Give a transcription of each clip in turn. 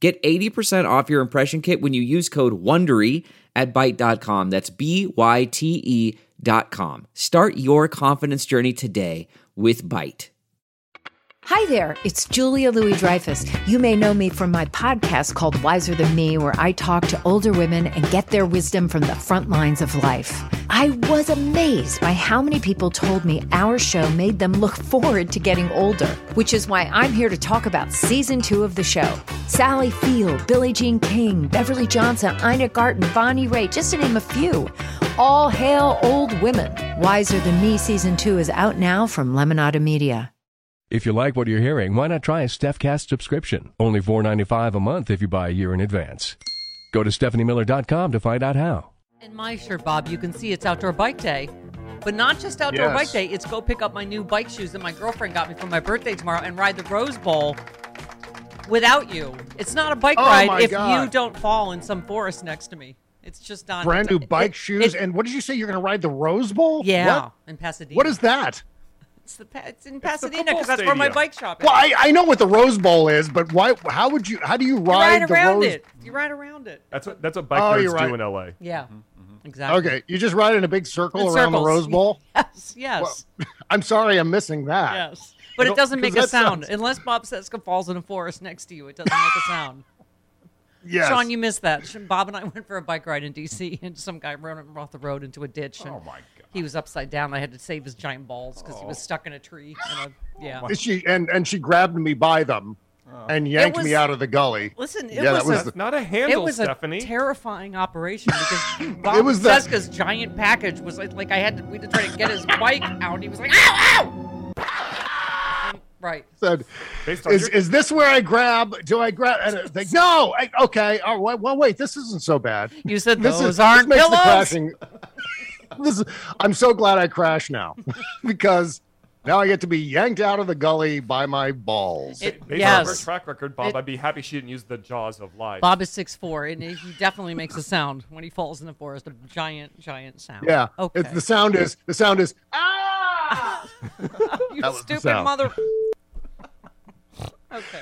Get 80% off your impression kit when you use code WONDERY at Byte.com. That's B-Y-T-E dot com. Start your confidence journey today with Byte. Hi there, it's Julia Louis Dreyfus. You may know me from my podcast called Wiser Than Me, where I talk to older women and get their wisdom from the front lines of life. I was amazed by how many people told me our show made them look forward to getting older, which is why I'm here to talk about season two of the show. Sally Field, Billie Jean King, Beverly Johnson, Ina Garten, Bonnie Raitt, just to name a few. All hail old women. Wiser Than Me season two is out now from Lemonada Media. If you like what you're hearing, why not try a StephCast subscription? Only $4.95 a month if you buy a year in advance. Go to StephanieMiller.com to find out how. In my shirt, Bob, you can see it's Outdoor Bike Day. But not just Outdoor Yes. Bike Day, it's go pick up my new bike shoes that my girlfriend got me for my birthday tomorrow and ride the Rose Bowl without you. It's not a bike Oh, ride if God. you don't fall in some forest next to me. It's just not Brand new bike it- shoes. it- and what did you say? You're going to ride the Rose Bowl? yeah, What? in Pasadena. What is that? It's, the, it's in Pasadena because that's where my bike shop is. Well, I, I know what the Rose Bowl is, but why? How would you? How do you you ride, ride the around Rose? it. You ride around it. That's what that's what bike Oh, nerds you're right. do in LA. Yeah, mm-hmm, mm-hmm. exactly. Okay, you just ride in a big circle In around the. Rose Bowl. Yes, yes, I'm sorry, I'm missing that. yes. But it doesn't make a sound sounds- unless Bob Cesca falls in a forest next to you. It doesn't make a sound. Yes. Sean, you missed that. Bob and I went for a bike ride in D.C. and some guy ran him off the road into a ditch. And Oh, my God. He was upside down. I had to save his giant balls because he Oh. was stuck in a tree. And a, yeah. Oh, Is she and and she grabbed me by them oh. and yanked me out of the gully. Listen, it Yeah, that was, was a, the- not a it handle, was Stephanie. a terrifying operation because Bob It was the- Cesca's giant package was like, like I had to we had to try to get his bike out. And he was like, ow, ow. And- right. Said, Based on is your- is this where I grab? Do I grab? And it's like, no. I, okay. Oh, well, well, wait. This isn't so bad. You said This those is aren't this makes the pillows. crashing. this is, I'm so glad I crashed now because now I get to be yanked out of the gully by my balls. It- Based on her yes. track record, Bob, It- I'd be happy she didn't use the jaws of life. Bob is six four, and he definitely makes a sound when he falls in the forest. A giant, giant sound. yeah. Okay. It's, the sound is the sound is ah. you that was the stupid sound. mother. Okay.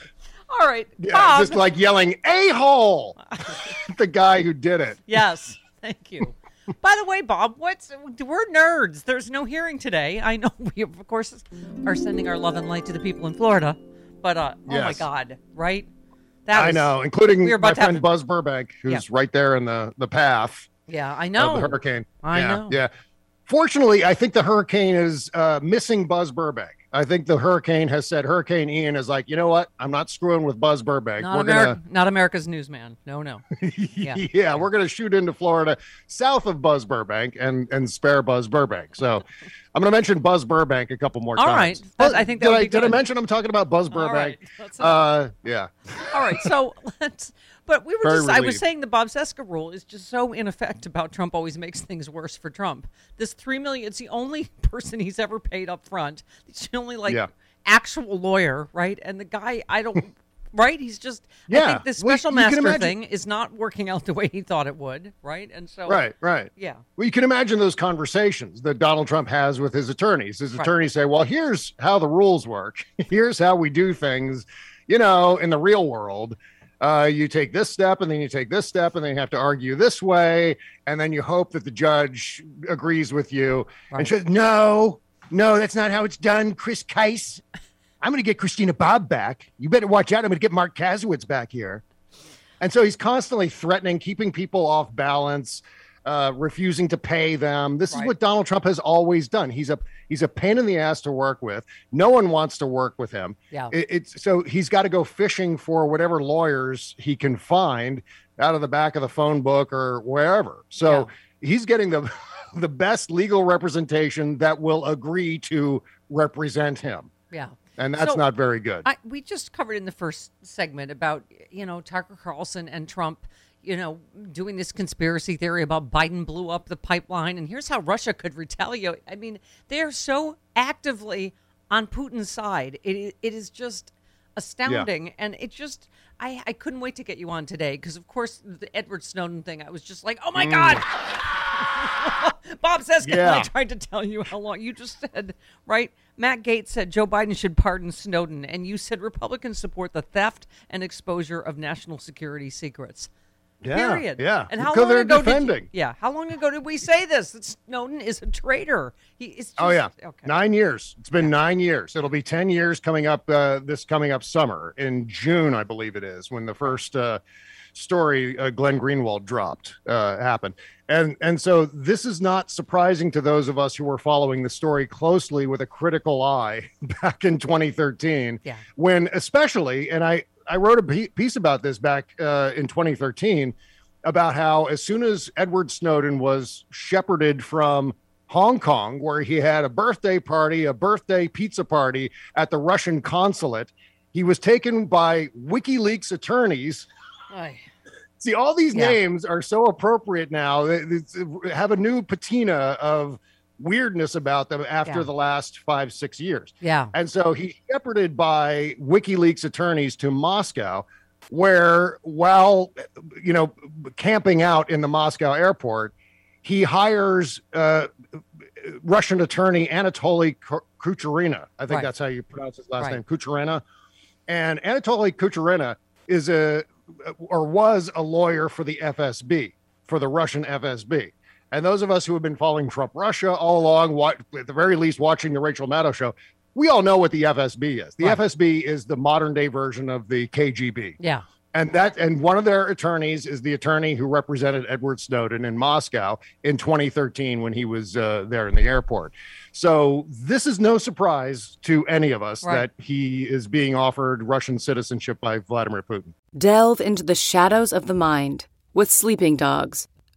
All right. Yeah, Bob. just like yelling a hole. the guy who did it. yes. Thank you. By the way, Bob, what's we're nerds. There's no hearing today. I know we of course are sending our love and light to the people in Florida, but uh, oh my God, right? That I was- know, including we were my about to have Buzz Burbank, who's Yeah. right there in the the path Yeah, I know. the hurricane. I yeah, know. Yeah. Fortunately, I think the hurricane is uh, missing Buzz Burbank. I think the hurricane has said Hurricane Ian is like, you know what? I'm not screwing with Buzz Burbank. Not, we're America, not America's newsman. No, no. gonna, yeah. yeah. we're gonna shoot into Florida, south of Buzz Burbank, and and spare Buzz Burbank. So, I'm gonna mention Buzz Burbank a couple more All times. right. That- I think that did I did I mention I'm talking about Buzz Burbank? right. Uh, yeah. All right, so let's. But we were Very just. I was saying the Bob Cesca rule is just so in effect about Trump always makes things worse for Trump. This three million. It's the only person he's ever paid up front. It's the only like Yeah. actual lawyer, right? And the guy, I don't. Right? He's just. I think this special can master thing is not working out the way he thought it would. Right? And so. Right, right. Yeah. Well, you can imagine those conversations that Donald Trump has with his attorneys. His Right. attorneys say, "Well, here's how the rules work. here's how we do things. You know, in the real world, uh, you take this step, and then you take this step, and then you have to argue this way, and then you hope that the judge agrees with you." Right. And she says, "No, no, that's not how it's done, Chris Kise. I'm going to get Christina Bobb back. You better watch out. I'm going to get Marc Kasowitz back here." And so he's constantly threatening, keeping people off balance, uh, refusing to pay them. This Right. is what Donald Trump has always done. He's a he's a pain in the ass to work with. No one wants to work with him. Yeah. It, it's so he's got to go fishing for whatever lawyers he can find out of the back of the phone book or wherever. So he's getting the the best legal representation that will agree to represent him. Yeah. and that's So- not very good. I, we just covered in the first segment about you know Tucker Carlson and Trump, you know, doing this conspiracy theory about Biden blew up the pipeline, and here's how Russia could retaliate. I mean, they are so actively on Putin's side. It, it is just astounding, and it just. I, I couldn't wait to get you on today because, of course, the Edward Snowden thing. I was just like, "Oh my mm. god!" Bob Cesca and I tried to tell you how long you just said, right? Matt Gaetz said Joe Biden should pardon Snowden, and you said Republicans support the theft and exposure of national security secrets. Yeah, Period. Yeah, And how because long ago did defending. you, Yeah. How long ago did we say this? That Snowden is a traitor. He is. Just, Oh yeah, Okay. nine years. It's been nine years. It'll be ten years coming up. Uh, this coming up summer in June, I believe it is, when the first uh, story uh, Glenn Greenwald dropped uh, happened. And and so this is not surprising to those of us who were following the story closely with a critical eye back in 2013. Yeah. When especially, and I I wrote a piece about this back uh, in 2013 about how as soon as Edward Snowden was shepherded from Hong Kong, where he had a birthday party, a birthday pizza party at the Russian consulate, he was taken by WikiLeaks attorneys. Ay. See, all these Yeah. names are so appropriate now. They have a new patina of weirdness about them after Yeah. the last five, six years. Yeah. And so he's shepherded by WikiLeaks attorneys to Moscow, where while you know camping out in the Moscow airport, he hires uh, Russian attorney Anatoly Kucherena. I think Right. that's how you pronounce his last Right. name, Kucherena. And Anatoly Kucherena is a or was a lawyer for the FSB, for the Russian FSB. And those of us who have been following Trump Russia all along, wa- at the very least watching the Rachel Maddow show, we all know what the FSB is. The Right. FSB is the modern day version of the KGB. Yeah. And that and one of their attorneys is the attorney who represented Edward Snowden in Moscow in 2013 when he was uh, there in the airport. So this is no surprise to any of us Right. that he is being offered Russian citizenship by Vladimir Putin. Delve into the shadows of the mind with Sleeping Dogs,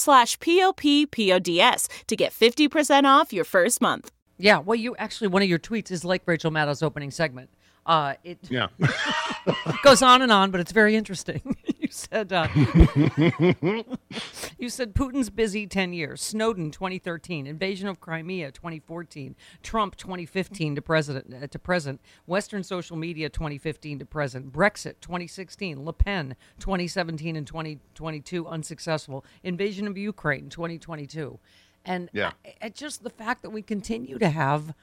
slash p-o-p-p-o-d-s to get 50% off your first month. Yeah. Well, you actually one of your tweets is like Rachel Maddow's opening segment. Uh, it Yeah. goes on and on, but it's very interesting. you said uh, you said Putin's busy ten years. Snowden 2013, invasion of Crimea 2014, Trump 2015 to president uh, to present, Western social media 2015 to present, Brexit 2016, Le Pen 2017 and 2022 unsuccessful, invasion of Ukraine 2022, and Yeah. I- I- just the fact that we continue to have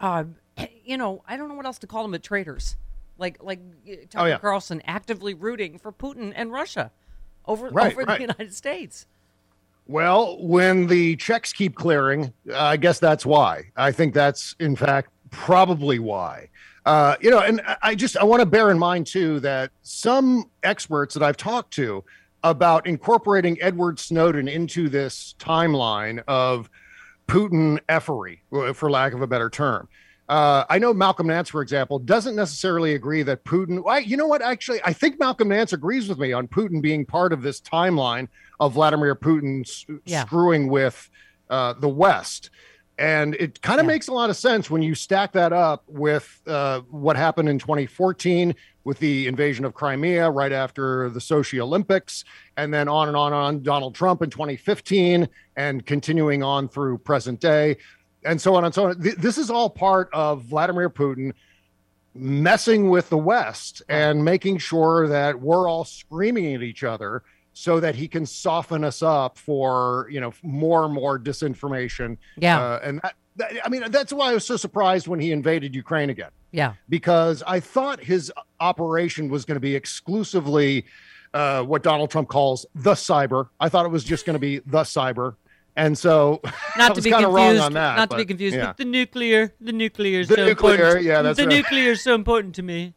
uh, you know, I don't know what else to call them, but traitors, like like Tucker Oh, yeah. Carlson actively rooting for Putin and Russia over Right, over right. the United States. Well, when the checks keep clearing, I guess that's why. I think that's, in fact, probably why. Uh, you know, and I- I just I want to bear in mind too that some experts that I've talked to about incorporating Edward Snowden into this timeline of Putin effery, for lack of a better term. Uh, I know Malcolm Nance, for example, doesn't necessarily agree that Putin. I, you know what? Actually, I think Malcolm Nance agrees with me on Putin being part of this timeline of Vladimir Putin Yeah. screwing with uh, the West. And it kind of Yeah. makes a lot of sense when you stack that up with uh, what happened in 2014 with the invasion of Crimea right after the Sochi Olympics, and then on and on and on, Donald Trump in 2015, and continuing on through present day, and so on and so on. This is all part of Vladimir Putin messing with the West and making sure that we're all screaming at each other so that he can soften us up for you know more and more disinformation. Yeah. uh, and that, that, I mean that's why I was so surprised when he invaded Ukraine again Yeah. because I thought his operation was going to be exclusively uh, what Donald Trump calls the cyber. I thought it was just going to be the cyber. And so Not to be confused. that, not to be confused yeah. with the nuclear. The nuclear is The so nuclear, important. yeah, that's the right. nuclear is so important to me.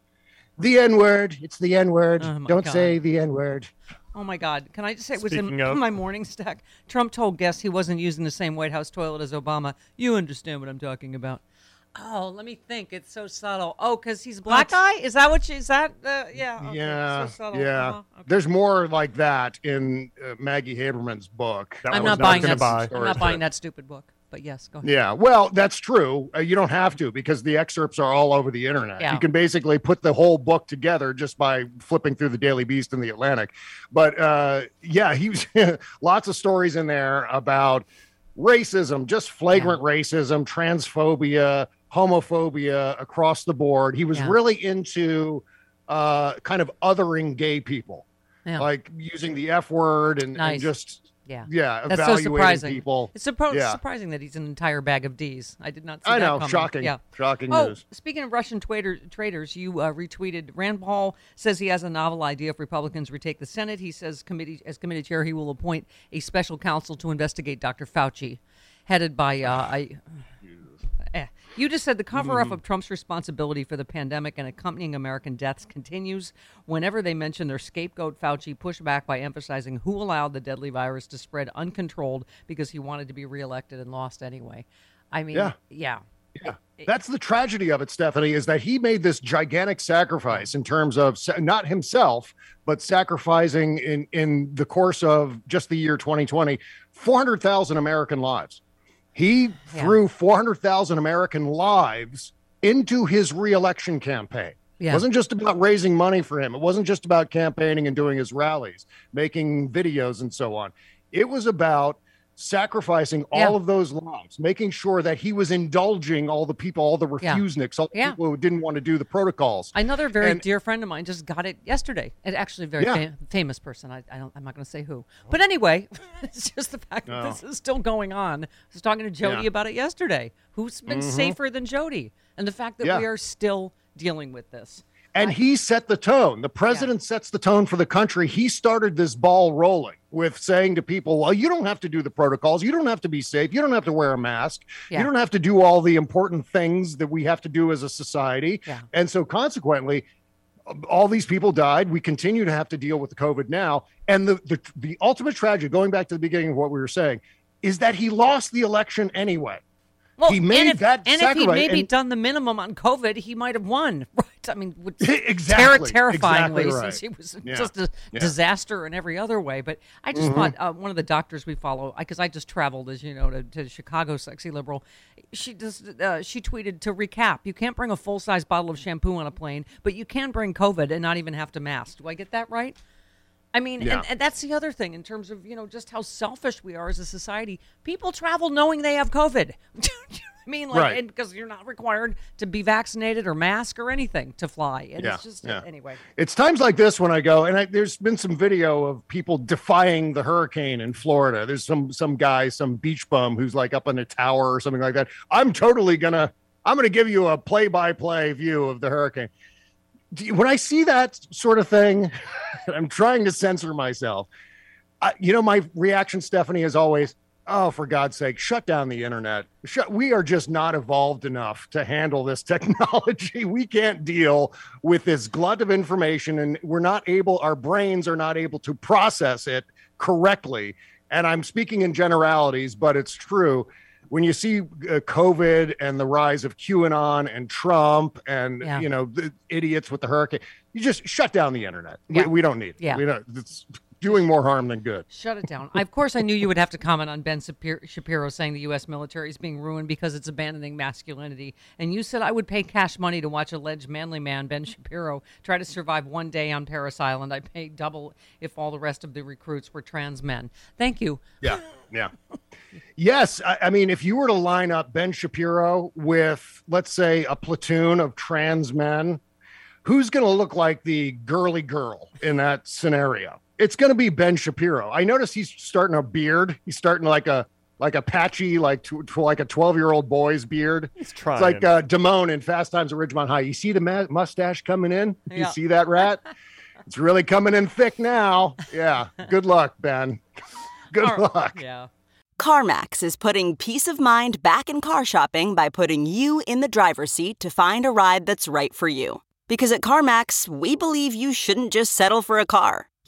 the N word. It's the N word. Oh, Don't God. say the N word. Oh my God! Can I just say it was in of- my morning stack? Trump told guests he wasn't using the same White House toilet as Obama. You understand what I'm talking about? Oh, let me think. It's so subtle. Oh, because he's a black guy. Is that what? You, is that? Uh, yeah. okay, yeah, So subtle. yeah. Uh-huh, okay. There's more like that in uh, Maggie Haberman's book. That I'm not not buying that. buy. I'm not buying that stupid book. But yes, go ahead. Yeah, well, that's true. Uh, you don't have to because the excerpts are all over the internet. Yeah. You can basically put the whole book together just by flipping through the Daily Beast and the Atlantic. But uh, yeah, he was lots of stories in there about racism, just flagrant racism, transphobia, homophobia across the board. He was Yeah. really into uh, kind of othering gay people, Yeah. like using the F word and, Nice. and just Yeah. yeah, That's so evaluating surprising. people. It's surpro- Yeah. surprising that he's an entire bag of D's. I did not see I that know, coming. shocking, Yeah. shocking Oh, news. speaking of Russian trader, traders, you uh, retweeted Rand Paul says he has a novel idea if Republicans retake the Senate. He says committee as committee chair he will appoint a special counsel to investigate Dr. Fauci, headed by uh, I. Eh. You just said the cover Mm-hmm. up of Trump's responsibility for the pandemic and accompanying American deaths continues. Whenever they mention their scapegoat, Fauci pushed back by emphasizing who allowed the deadly virus to spread uncontrolled because he wanted to be reelected and lost anyway. I mean, Yeah. yeah. Yeah. That's the tragedy of it, Stephanie, is that he made this gigantic sacrifice in terms of not himself, but sacrificing in, in the course of just the year 2020, 400,000 American lives. He Yeah. threw 400,000 American lives into his reelection campaign. Yeah. It wasn't just about raising money for him. It wasn't just about campaigning and doing his rallies, making videos and so on. It was about sacrificing all of those lives, making sure that he was indulging all the people, all the Yeah. refuseniks, all the Yeah. people who didn't want to do the protocols. Another very And- dear friend of mine just got it yesterday. And actually, a very Yeah. fam- famous person. I, I don't, I'm not going to say who. But anyway, it's just the fact that this oh. is still going on. I was talking to Jody Yeah. about it yesterday. Who's been mm-hmm. safer than Jody? And the fact that Yeah. we are still dealing with this. And he set the tone. The president sets the tone for the country. He started this ball rolling with saying to people, well, you don't have to do the protocols. You don't have to be safe. You don't have to wear a mask. Yeah. You don't have to do all the important things that we have to do as a society. Yeah. And so consequently, all these people died. We continue to have to deal with the COVID now. And the, the, the ultimate tragedy, going back to the beginning of what we were saying, is that he lost the election anyway. Well, He made and if, that and if he'd maybe and- done the minimum on COVID, he might have won. Right? I mean, Exactly, terrifyingly, exactly right. since he was Yeah, just a yeah. Mm-hmm. disaster in every other way. But I just thought uh, one of the doctors we follow, because I just traveled, as you know, to, to Chicago, sexy liberal. She just uh, she tweeted to recap: you can't bring a full size bottle of shampoo on a plane, but you can bring COVID and not even have to mask. Do I get that right? I mean, Yeah. and, and that's the other thing in terms of you know just how selfish we are as a society. People travel knowing they have COVID. You know what I mean, like, Right. because you're not required to be vaccinated or mask or anything to fly, and Yeah, it's just yeah. anyway. It's times like this when I go, and I, there's been some video of people defying the hurricane in Florida. There's some some guy, some beach bum who's like up on a tower or something like that. I'm totally gonna, I'm gonna give you a play by play view of the hurricane. When I see that sort of thing, I'm trying to censor myself. I, you know, my reaction, Stephanie, is always, "Oh, for God's sake, shut down the internet. Shut, we are just not evolved enough to handle this technology. We can't deal with this glut of information, and we're not able. Our brains are not able to process it correctly. And I'm speaking in generalities, but it's true. When you see uh, COVID and the rise of QAnon and Trump and Yeah. you know the idiots with the hurricane, you just shut down the internet. Yeah. We, we don't need it. Yeah. We don't. Doing more harm than good. Shut it down. I, of course, I knew you would have to comment on Ben Shapiro, Shapiro saying the U.S. military is being ruined because it's abandoning masculinity. And you said I would pay cash money to watch alleged manly man Ben Shapiro try to survive one day on Parris Island. I'd pay double if all the rest of the recruits were trans men. Thank you. Yeah, yeah. yes, I, I mean, if you were to line up Ben Shapiro with, let's say, a platoon of trans men, who's going to look like the girly girl in that scenario? It's going to be Ben Shapiro. I notice he's starting a beard. He's starting like a like a patchy, like to, to like a twelve year old boy's beard. He's trying. It's like uh, Damone in Fast Times at Ridgemont High. You see the ma- mustache coming in? You see that rat? it's really coming in thick now. Yeah. Good luck, Ben. Good All right. luck. Yeah. CarMax is putting peace of mind back in car shopping by putting you in the driver's seat to find a ride that's right for you. Because at CarMax, we believe you shouldn't just settle for a car,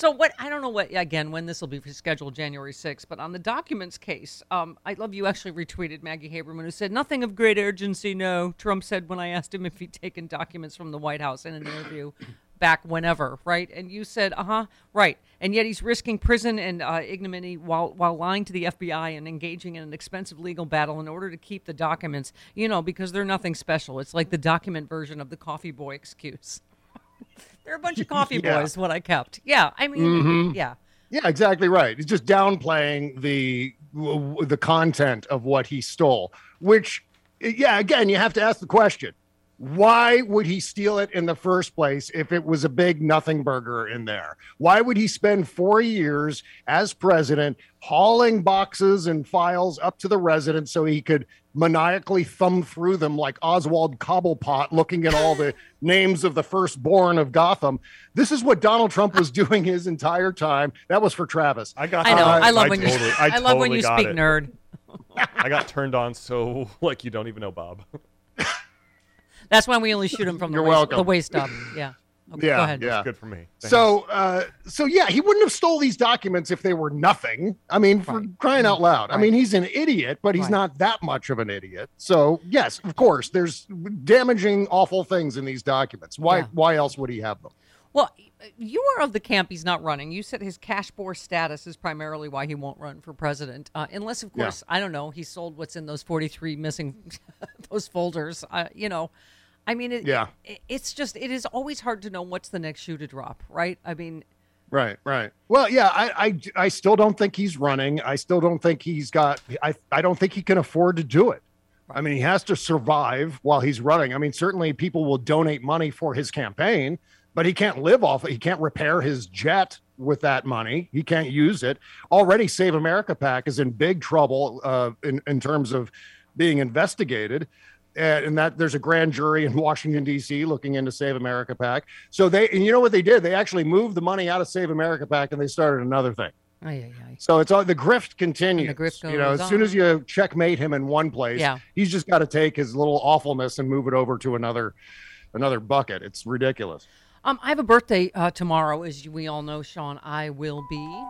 So what? I don't know what. Again, when this will be scheduled, January 6th. But on the documents case, um, I love you actually retweeted Maggie Haberman, who said nothing of great urgency. No, Trump said when I asked him if he'd taken documents from the White House in an interview back whenever, right? And you said, uh huh, right. And yet he's risking prison and uh, ignominy while while lying to the FBI and engaging in an expensive legal battle in order to keep the documents. You know, because they're nothing special. It's like the document version of the coffee boy excuse. They're a bunch of coffee Yeah. boys. What I kept. Yeah, I mean, mm-hmm. yeah. Yeah, exactly right. He's just downplaying the the content of what he stole. Which, yeah, again, you have to ask the question: Why would he steal it in the first place if it was a big nothing burger in there? Why would he spend four years as president hauling boxes and files up to the residence so he could maniacally thumb through them like Oswald Cobblepot, looking at all the names of the firstborn of Gotham? This is what Donald Trump was doing his entire time. That was for Travis. I got. I know. I, I love when totally, you. I, I, love when you speak it. nerd. I got turned on so like you don't even know Bob. That's why we only shoot him from the You're waist, welcome. the waist up. Yeah. Okay, Yeah, go ahead. yeah. Good for me. Thanks. So, uh, so yeah, he wouldn't have stole these documents if they were nothing. I mean, for Right. crying out loud. I mean, he's an idiot, but he's Right. not that much of an idiot. So, yes, of course, there's damaging, awful things in these documents. Why? Yeah. Why else would he have them? Well, you are of the camp he's not running. You said his cash bore status is primarily why he won't run for president, uh, unless, of Yeah. course, I don't know, he sold what's in those forty-three missing those folders. Uh, you know, I mean, it, Yeah. it- it's just it is always hard to know what's the next shoe to drop, right? I mean, Right, right. Well, yeah, I, I, I still don't think he's running. I still don't think he's got. I, I don't think he can afford to do it. I mean, he has to survive while he's running. I mean, certainly people will donate money for his campaign, but he can't live off it. He can't repair his jet with that money. He can't use it. Already, Save America PAC is in big trouble uh, in in terms of being investigated. And and that there's a grand jury in Washington D.C. looking into Save America PAC. So they, and you know what they did? They actually moved the money out of Save America PAC and they started another thing. ay, ay, ay. So it's all the grift continues. The grift you know, as goes soon as you checkmate him in one place, Yeah. he's just got to take his little awfulness and move it over to another another bucket. It's ridiculous. Um, I have a birthday uh, tomorrow, as we all know, Sean. I will be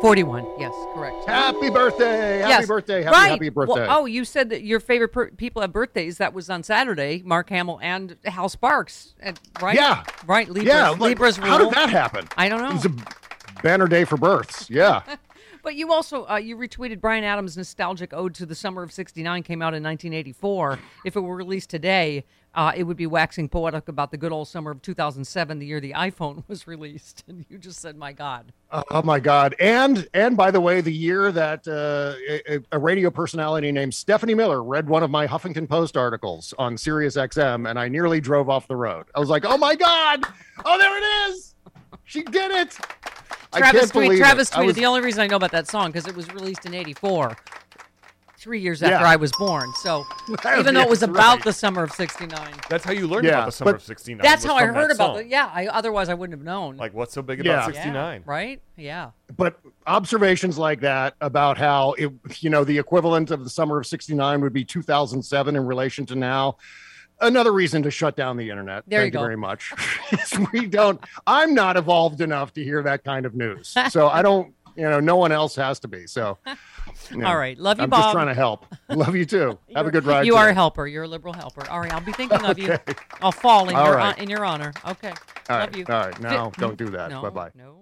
41. Yes, correct. Happy birthday! Happy Yes. birthday! Happy, right. happy Well, birthday! oh, you said that your favorite per- people have birthdays. That was on Saturday. Mark Hamill and Hal Sparks. And, right? Yeah. Right. Libras, yeah, like, Libras how did that happen? I don't know. It was a banner day for births. Yeah, But you also uh, you retweeted Bryan Adams' nostalgic ode to the summer of '69 came out in 1984. If it were released today, uh, it would be waxing poetic about the good old summer of 2007, the year the iPhone was released. And you just said, "My God." Oh my God! And and by the way, the year that uh, a, a radio personality named Stephanie Miller read one of my Huffington Post articles on Sirius XM, and I nearly drove off the road. I was like, "Oh my God! Oh, there it is! She did it!" I Travis can't tweet, Travis it. I tweeted. was- The only reason I know about that song because it was released in '84, three years after Yeah. I was born. So even though it was that's about right. the summer of '69, That's how you learned Yeah, about the summer of '69. that's how I heard that about it. Yeah, I, otherwise I wouldn't have known. Like, what's so big Yeah. about Yeah, '69? right? Yeah. but observations like that about how it you know the equivalent of the summer of 69 would be 2007 in relation to now another reason to shut down the internet There thank you, go. very much we don't i'm not evolved enough to hear that kind of news so i don't you know no one else has to be so you know, All right. Love you, i'm Bob. just trying to help love you too have a good ride You are a helper. You're a liberal helper. All right. I'll be thinking of you. I'll fall in All your right. in your honor. Okay. all Love right you. all right now don't do that No, bye-bye No.